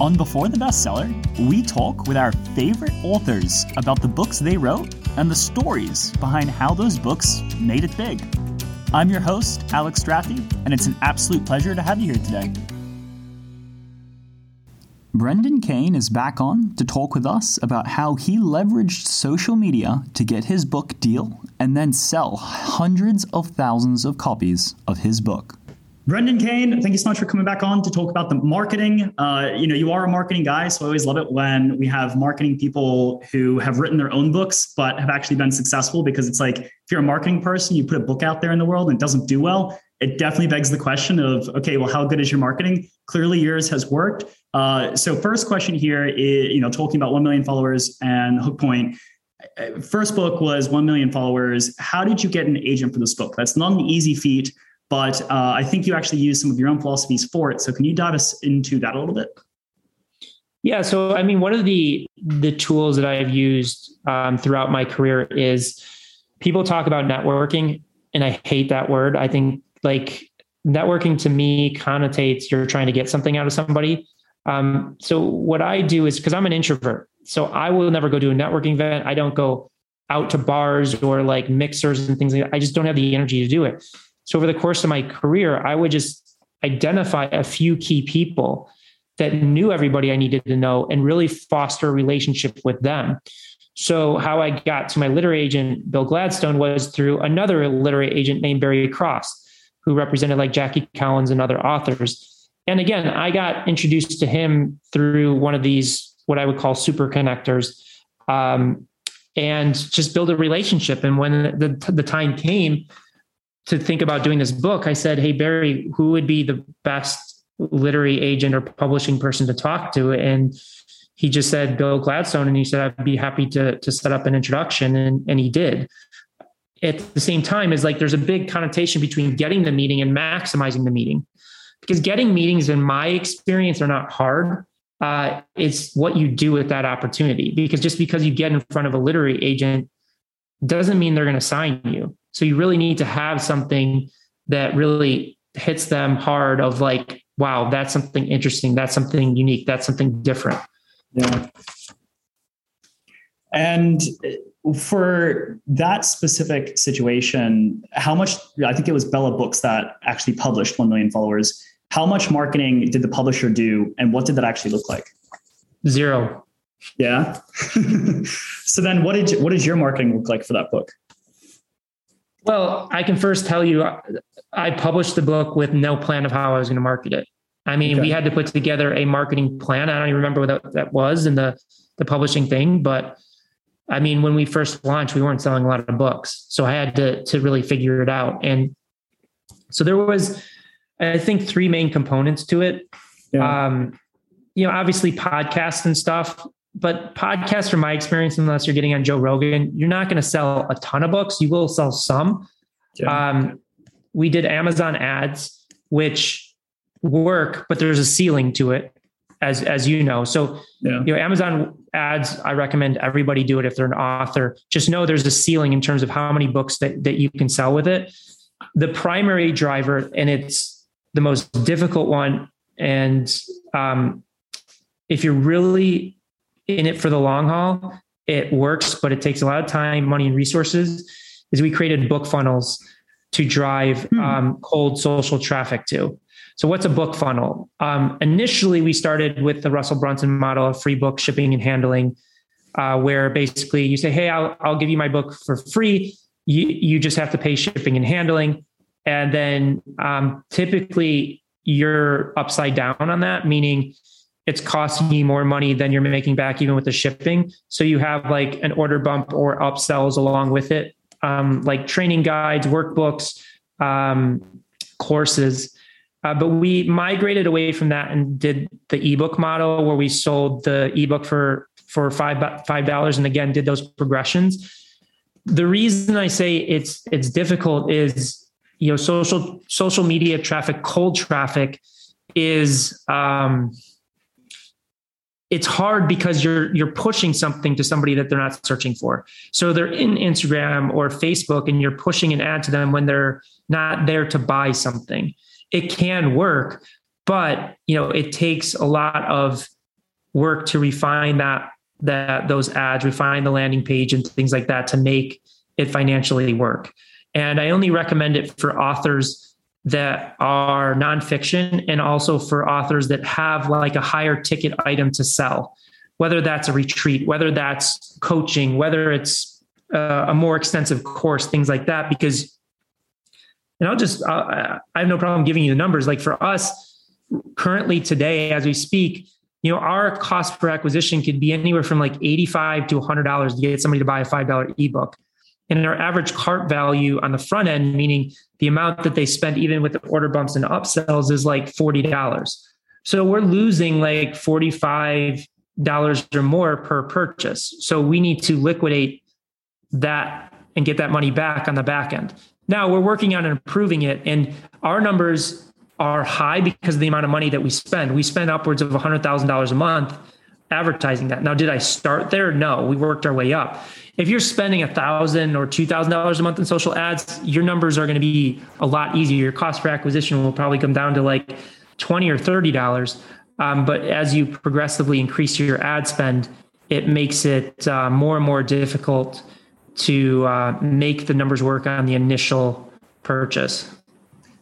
On Before the Bestseller, we talk with our favorite authors about the books they wrote and the stories behind how those books made it big. I'm your host, Alex Strathy, and it's an absolute pleasure to have you here today. Brendan Kane is back on to talk with us about how he leveraged social media to get his book deal and then sell hundreds of thousands of copies of his book. Brendan Kane, thank you so much for coming back on to talk about the marketing. Uh, you know, you are a marketing guy, so I always love it when we have marketing people who have written their own books but have actually been successful because it's like if you're a marketing person, you put a book out there in the world and it doesn't do well, it definitely begs the question of okay, well, how good is your marketing? Clearly, yours has worked. Uh, so, first question here is, you know, talking about 1 million followers and Hook Point. Uh, first book was 1 million followers. How did you get an agent for this book? That's not an easy feat but uh, I think you actually use some of your own philosophies for it. So can you dive us into that a little bit? Yeah, so I mean, one of the the tools that I've used um, throughout my career is people talk about networking, and I hate that word. I think like networking to me connotates you're trying to get something out of somebody. Um, so what I do is because I'm an introvert, so I will never go to a networking event. I don't go out to bars or like mixers and things like that. I just don't have the energy to do it. So over the course of my career, I would just identify a few key people that knew everybody I needed to know and really foster a relationship with them. So how I got to my literary agent, Bill Gladstone, was through another literary agent named Barry Cross, who represented like Jackie Collins and other authors. And again, I got introduced to him through one of these, what I would call super connectors, um, and just build a relationship. And when the, the time came, to think about doing this book, I said, Hey, Barry, who would be the best literary agent or publishing person to talk to? And he just said, Bill Gladstone. And he said, I'd be happy to, to set up an introduction. And, and he did. At the same time, is like there's a big connotation between getting the meeting and maximizing the meeting. Because getting meetings, in my experience, are not hard. Uh, it's what you do with that opportunity. Because just because you get in front of a literary agent doesn't mean they're going to sign you. So you really need to have something that really hits them hard of like, wow, that's something interesting. That's something unique. That's something different. Yeah. And uh, for that specific situation, how much, I think it was Bella Books that actually published 1 million followers. How much marketing did the publisher do and what did that actually look like? Zero. Yeah. so then what did, what does your marketing look like for that book? Well, I can first tell you, I published the book with no plan of how I was going to market it. I mean, okay. we had to put together a marketing plan. I don't even remember what that, that was in the the publishing thing, but I mean, when we first launched, we weren't selling a lot of books, so I had to to really figure it out. And so there was, I think, three main components to it. Yeah. Um, you know, obviously podcasts and stuff but podcasts, from my experience, unless you're getting on Joe Rogan, you're not going to sell a ton of books. You will sell some. Yeah. Um, we did Amazon ads, which work, but there's a ceiling to it, as as you know. So yeah. you know, Amazon ads, I recommend everybody do it if they're an author. Just know there's a ceiling in terms of how many books that that you can sell with it. The primary driver, and it's the most difficult one, and um, if you're really in it for the long haul, it works, but it takes a lot of time, money, and resources. Is we created book funnels to drive hmm. um, cold social traffic to. So, what's a book funnel? Um, initially, we started with the Russell Brunson model of free book shipping and handling, uh, where basically you say, "Hey, I'll, I'll give you my book for free. You, you just have to pay shipping and handling." And then um, typically you're upside down on that, meaning it's costing you more money than you're making back even with the shipping. So you have like an order bump or upsells along with it, um, like training guides, workbooks, um, courses. Uh, but we migrated away from that and did the ebook model where we sold the ebook for for five five dollars and again did those progressions. The reason I say it's it's difficult is you know social social media traffic, cold traffic is um, it's hard because you're you're pushing something to somebody that they're not searching for. So they're in Instagram or Facebook and you're pushing an ad to them when they're not there to buy something. It can work, but you know, it takes a lot of work to refine that that those ads, refine the landing page and things like that to make it financially work. And I only recommend it for authors that are nonfiction and also for authors that have like a higher ticket item to sell, whether that's a retreat, whether that's coaching, whether it's uh, a more extensive course, things like that. Because, and I'll just, I have no problem giving you the numbers. Like for us currently today, as we speak, you know, our cost per acquisition could be anywhere from like 85 to $100 to get somebody to buy a $5 ebook. And our average cart value on the front end, meaning the amount that they spend even with the order bumps and upsells, is like $40. So we're losing like $45 or more per purchase. So we need to liquidate that and get that money back on the back end. Now we're working on improving it, and our numbers are high because of the amount of money that we spend. We spend upwards of $100,000 a month advertising that. Now, did I start there? No, we worked our way up. If you're spending a thousand or two thousand dollars a month in social ads, your numbers are going to be a lot easier. Your cost per acquisition will probably come down to like twenty or thirty dollars. Um, but as you progressively increase your ad spend, it makes it uh, more and more difficult to uh, make the numbers work on the initial purchase.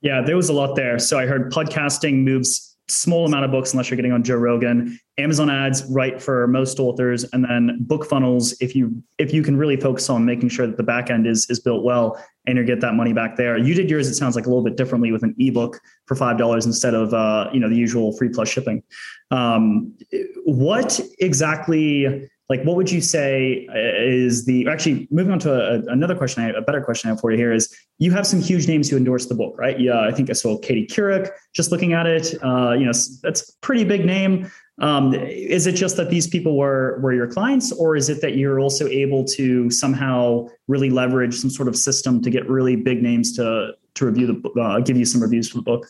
Yeah, there was a lot there. So I heard podcasting moves small amount of books unless you're getting on Joe Rogan. Amazon ads right for most authors, and then book funnels if you if you can really focus on making sure that the back end is is built well and you get that money back there. You did yours. It sounds like a little bit differently with an ebook for five dollars instead of uh, you know the usual free plus shipping. Um, what exactly like what would you say is the actually moving on to a, another question a better question i have for you here is you have some huge names who endorse the book right? Yeah i think i saw katie couric just looking at it. Uh, you know that's a pretty big name. Um, is it just that these people were were your clients or is it that you're also able to somehow really leverage some sort of system to get really big names to to review the uh, give you some reviews for the book?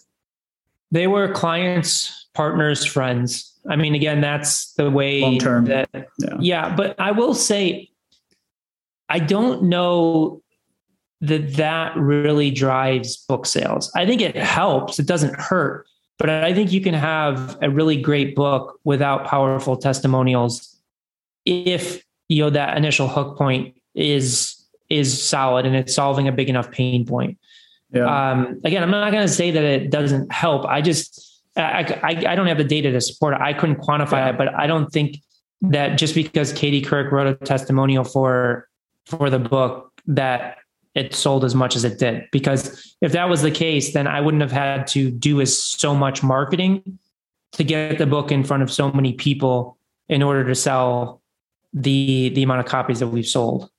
They were clients partners friends. I mean, again, that's the way long term. Yeah. yeah, but I will say, I don't know that that really drives book sales. I think it helps. It doesn't hurt, but I think you can have a really great book without powerful testimonials if you know that initial hook point is is solid and it's solving a big enough pain point. Yeah. Um, again, I'm not going to say that it doesn't help. I just I, I, I don't have the data to support it. I couldn't quantify yeah. it, but I don't think that just because Katie Couric wrote a testimonial for for the book that it sold as much as it did. Because if that was the case, then I wouldn't have had to do as so much marketing to get the book in front of so many people in order to sell the the amount of copies that we've sold.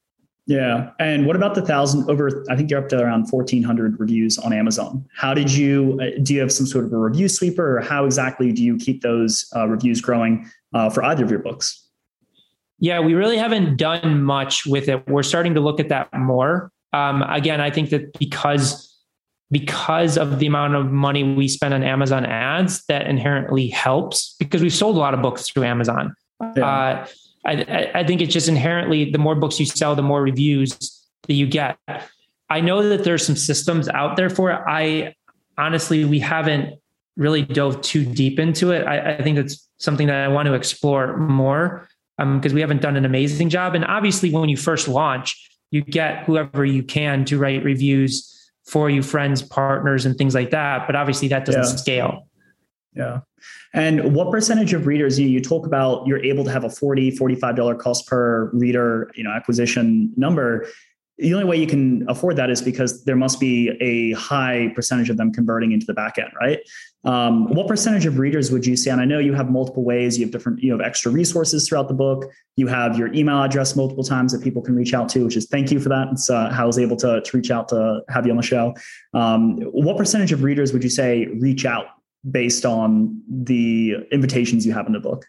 Yeah. And what about the thousand over? I think you're up to around 1,400 reviews on Amazon. How did you, uh, do you have some sort of a review sweeper or how exactly do you keep those uh, reviews growing uh, for either of your books? Yeah, we really haven't done much with it. We're starting to look at that more. Um, again, I think that because because of the amount of money we spend on Amazon ads, that inherently helps because we've sold a lot of books through Amazon. Yeah. Uh, I, I think it's just inherently the more books you sell, the more reviews that you get. I know that there's some systems out there for it. I honestly, we haven't really dove too deep into it. I, I think it's something that I want to explore more because um, we haven't done an amazing job. And obviously, when you first launch, you get whoever you can to write reviews for you, friends, partners, and things like that. But obviously, that doesn't yeah. scale. Yeah. And what percentage of readers you, you talk about you're able to have a 40 $45 cost per reader, you know, acquisition number. The only way you can afford that is because there must be a high percentage of them converting into the back end, right? Um, what percentage of readers would you say? And I know you have multiple ways. You have different, you have extra resources throughout the book. You have your email address multiple times that people can reach out to, which is thank you for that. It's uh, how I was able to, to reach out to have you on the show. Um, what percentage of readers would you say reach out based on the invitations you have in the book?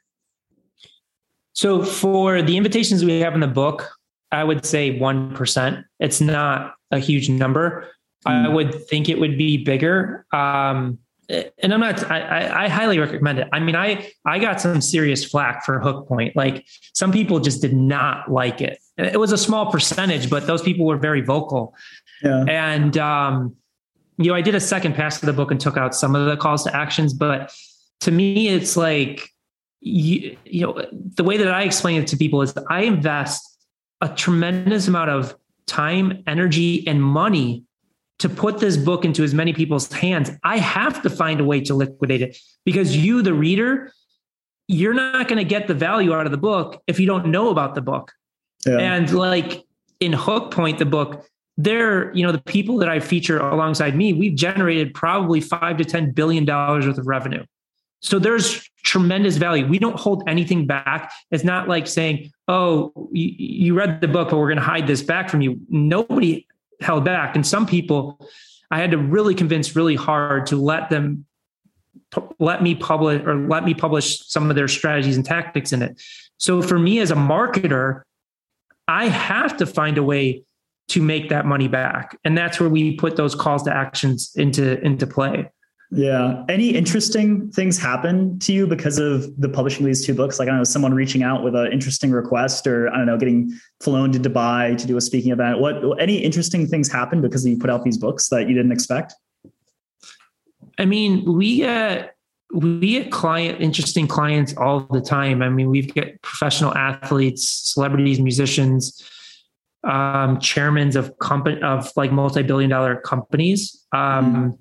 So for the invitations we have in the book, I would say 1%. It's not a huge number. Mm. I would think it would be bigger. Um, and I'm not, I, I, highly recommend it. I mean, I, I got some serious flack for Hook Point. Like some people just did not like it. It was a small percentage, but those people were very vocal. Yeah. And, um, you know, I did a second pass of the book and took out some of the calls to actions, but to me, it's like you, you know, the way that I explain it to people is I invest a tremendous amount of time, energy, and money to put this book into as many people's hands. I have to find a way to liquidate it because you, the reader, you're not going to get the value out of the book if you don't know about the book. Yeah. And like in Hook Point, the book, they're, you know, the people that I feature alongside me, we've generated probably five to $10 billion worth of revenue. So there's tremendous value. We don't hold anything back. It's not like saying, oh, you, you read the book, but we're going to hide this back from you. Nobody held back. And some people, I had to really convince really hard to let them let me publish or let me publish some of their strategies and tactics in it. So for me as a marketer, I have to find a way to make that money back. And that's where we put those calls to actions into into play. Yeah. Any interesting things happen to you because of the publishing of these two books? Like I don't know, someone reaching out with an interesting request, or I don't know, getting flown to Dubai to do a speaking event. What any interesting things happen because you put out these books that you didn't expect? I mean, we get we get client interesting clients all the time. I mean, we've got professional athletes, celebrities, musicians, um, chairmen of company of like multi-billion dollar companies. Um, mm.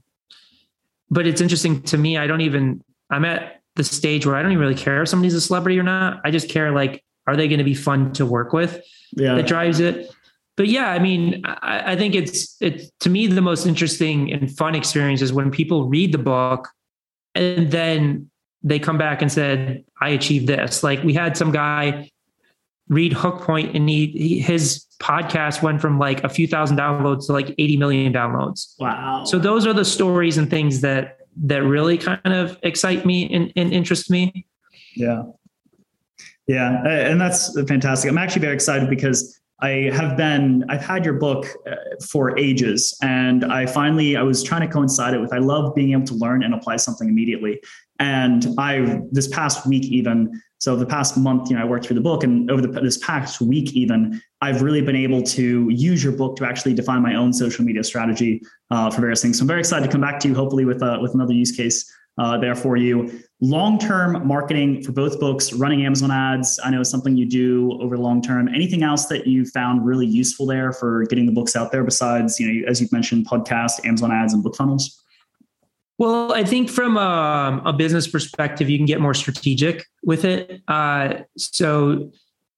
But it's interesting to me. I don't even. I'm at the stage where I don't even really care if somebody's a celebrity or not. I just care like, are they going to be fun to work with? Yeah. That drives it but yeah, I mean, I, I, think it's it's to me the most interesting and fun experience is when people read the book and then they come back and said, "I achieved this." Like we had some guy read Hook Point, and he, he his podcast went from like a few thousand downloads to like eighty million downloads. Wow! So those are the stories and things that that really kind of excite me and, and interest me. Yeah. Yeah, and that's fantastic. I'm actually very excited because I have been, I've had your book uh, for ages, and I finally, I was trying to coincide it with, I love being able to learn and apply something immediately. And I, this past week, even, so the past month, you know, I worked through the book, and over the, this past week, even, I've really been able to use your book to actually define my own social media strategy uh, for various things. So I'm very excited to come back to you, hopefully, with uh, with another use case uh, there for you. Long term marketing for both books, running Amazon ads, I know is something you do over long term. Anything else that you found really useful there for getting the books out there besides, you know, as you've mentioned, podcast, Amazon ads, and book funnels? Well, I think from a, um, a business perspective, you can get more strategic with it. Uh, so,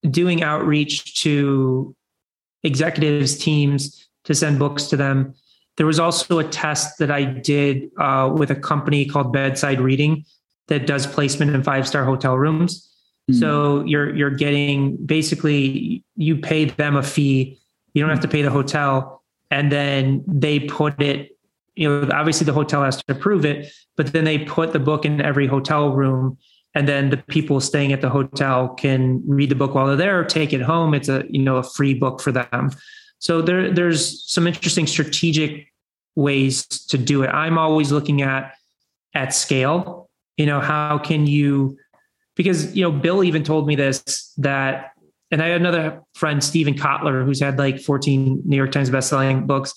doing outreach to executives, teams to send books to them there was also a test that I did uh, with a company called Bedside Reading that does placement in five star hotel rooms. Mm-hmm. So you're you're getting basically you pay them a fee. You don't have to pay the hotel, and then they put it. You know, obviously the hotel has to approve it, but then they put the book in every hotel room, and then the people staying at the hotel can read the book while they're there, or take it home. It's a you know a free book for them. So there, there's some interesting strategic ways to do it. I'm always looking at at scale. You know, how can you? Because you know, Bill even told me this that, and I had another friend, Steven Kotler, who's had like 14 New York Times bestselling books,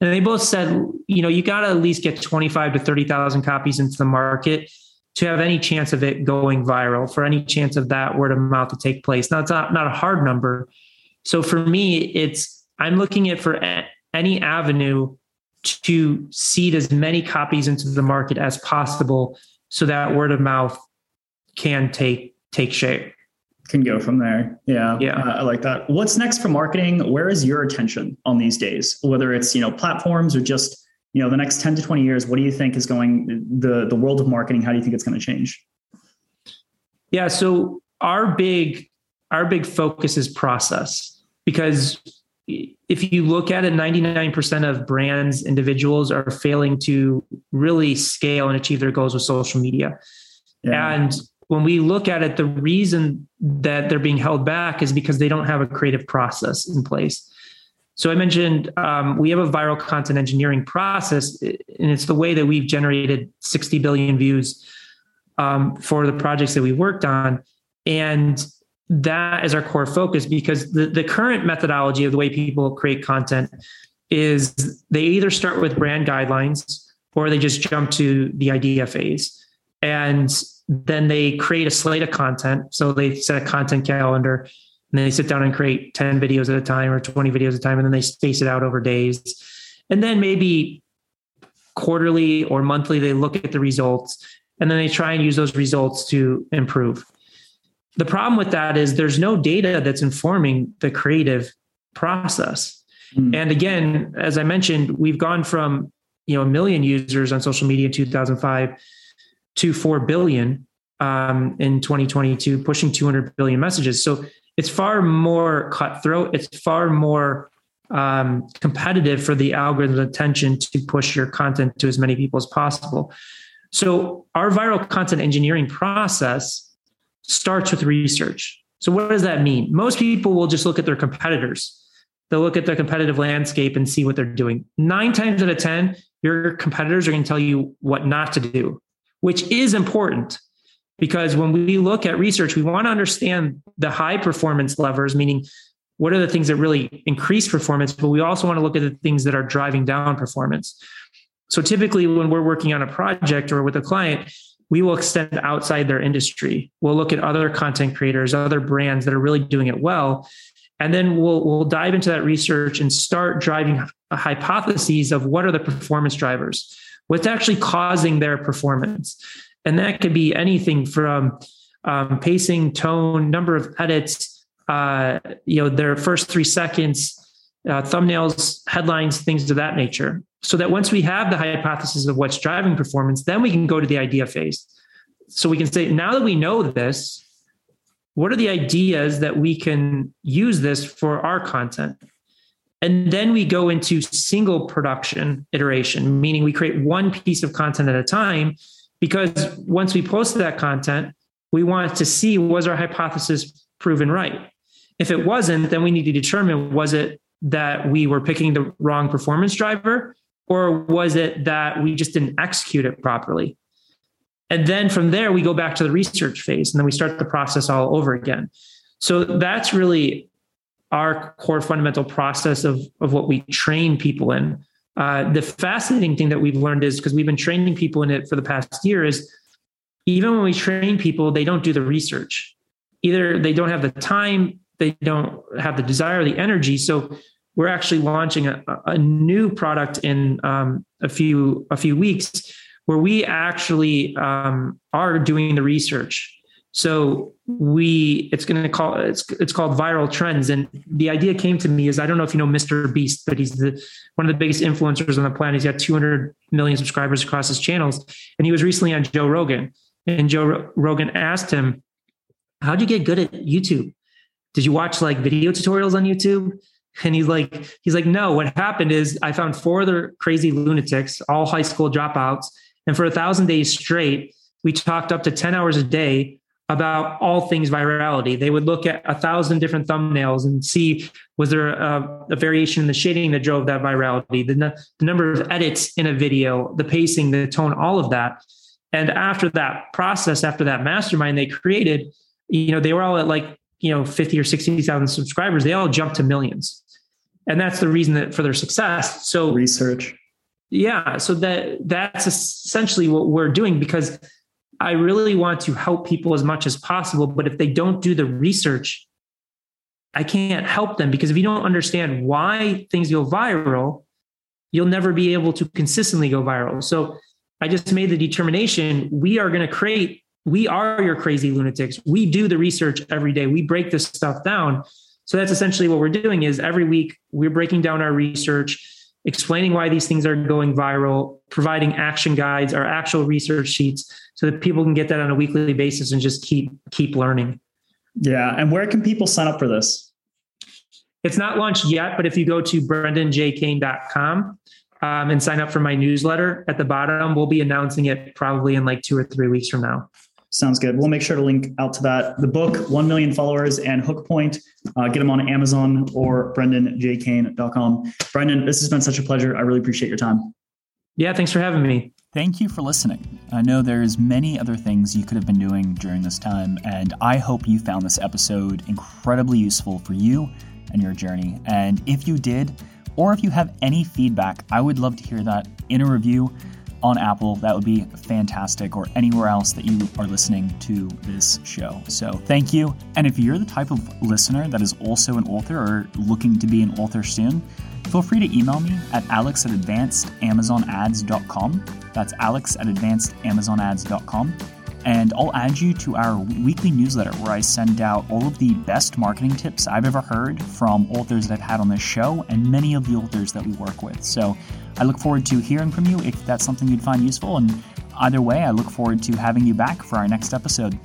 and they both said, you know, you got to at least get 25 to 30,000 copies into the market to have any chance of it going viral, for any chance of that word of mouth to take place. Now, it's not not a hard number. So for me, it's I'm looking at for any avenue to seed as many copies into the market as possible so that word of mouth can take take shape can go from there. Yeah yeah. Uh, i like that. What's next for marketing? Where is your attention on these days? Whether it's you know platforms or just you know the next 10 to 20 years what do you think is going the the world of marketing how do you think it's going to change? Yeah so our big our big focus is process. Because if you look at it, 99% of brands, individuals are failing to really scale and achieve their goals with social media. Yeah. And when we look at it, the reason that they're being held back is because they don't have a creative process in place. So I mentioned um, we have a viral content engineering process, and it's the way that we've generated 60 billion views um, for the projects that we worked on. And that is our core focus because the, the current methodology of the way people create content is they either start with brand guidelines or they just jump to the idea phase. And then they create a slate of content. So they set a content calendar and they sit down and create 10 videos at a time or 20 videos at a time, and then they space it out over days. And then maybe quarterly or monthly, they look at the results and then they try and use those results to improve. The problem with that is there's no data that's informing the creative process. Mm. And again, as I mentioned, we've gone from you know a million users on social media in 2005 to 4 billion um, in 2022, pushing 200 billion messages. So it's far more cutthroat. It's far more um, competitive for the algorithm's attention to push your content to as many people as possible. So our viral content engineering process starts with research. So what does that mean? Most people will just look at their competitors. They'll look at their competitive landscape and see what they're doing. Nine times out of 10, your competitors are going to tell you what not to do, which is important because when we look at research, we want to understand the high performance levers, meaning what are the things that really increase performance, but we also want to look at the things that are driving down performance. So typically, when we're working on a project or with a client, we will extend outside their industry. We'll look at other content creators, other brands that are really doing it well. And then we'll, we'll dive into that research and start driving hypotheses of what are the performance drivers, what's actually causing their performance. And that could be anything from um, pacing, tone, number of edits, uh, you know, their first three seconds, uh, thumbnails, headlines, things of that nature. So that once we have the hypothesis of what's driving performance, then we can go to the idea phase. So we can say, now that we know this, what are the ideas that we can use this for our content? And then we go into single production iteration, meaning we create one piece of content at a time because once we post that content, we want to see was our hypothesis proven right? If it wasn't, then we need to determine was it that we were picking the wrong performance driver or was it that we just didn't execute it properly? And then from there, we go back to the research phase and then we start the process all over again. So that's really our core fundamental process of, of what we train people in. Uh, the fascinating thing that we've learned is because we've been training people in it for the past year is even when we train people, they don't do the research. Either they don't have the time, they don't have the desire, the energy. So we're actually launching a, a new product in um, a few a few weeks where we actually um, are doing the research so we it's going to call it's it's called viral trends. And the idea came to me is I don't know if you know Mr Beast but he's the one of the biggest influencers on the planet. He's got 200 million subscribers across his channels. And he was recently on Joe Rogan. And Joe Rogan asked him how'd you get good at YouTube? Did you watch like video tutorials on YouTube? And he's like he's like no what happened is I found four other crazy lunatics all high school dropouts. And for a thousand days straight we talked up to 10 hours a day about all things virality. They would look at a thousand different thumbnails and see was there a, a variation in the shading that drove that virality, the, the number of edits in a video, the pacing, the tone, all of that. And after that process, after that mastermind they created, you know, they were all at like, you know, 50 or 60,000 subscribers. They all jumped to millions. And that's the reason that for their success. So research. Yeah. So that that's essentially what we're doing because I really want to help people as much as possible. But if they don't do the research, I can't help them because if you don't understand why things go viral, you'll never be able to consistently go viral. So I just made the determination we are going to create, we are your crazy lunatics. We do the research every day. We break this stuff down. So that's essentially what we're doing is every week we're breaking down our research explaining why these things are going viral, providing action guides, our actual research sheets, so that people can get that on a weekly basis and just keep keep learning. Yeah, and where can people sign up for this? It's not launched yet, but if you go to brendanjkane.com um, and sign up for my newsletter at the bottom, we'll be announcing it probably in like two or three weeks from now. Sounds good. We'll make sure to link out to that. The book, 1 Million Followers and Hook Point. Uh, get them on Amazon or brendanjkane.com. Brendan, this has been such a pleasure. I really appreciate your time. Yeah, thanks for having me. Thank you for listening. I know there's many other things you could have been doing during this time, and I hope you found this episode incredibly useful for you and your journey. And if you did, or if you have any feedback, I would love to hear that in a review on Apple, that would be fantastic, or anywhere else that you are listening to this show. So thank you. And if you're the type of listener that is also an author or looking to be an author soon, feel free to email me at alex at advancedamazonads.com. That's alex at advancedamazonads.com and I'll add you to our weekly newsletter where I send out all of the best marketing tips I've ever heard from authors that I've had on this show and many of the authors that we work with. So I look forward to hearing from you if that's something you'd find useful. And either way, I look forward to having you back for our next episode.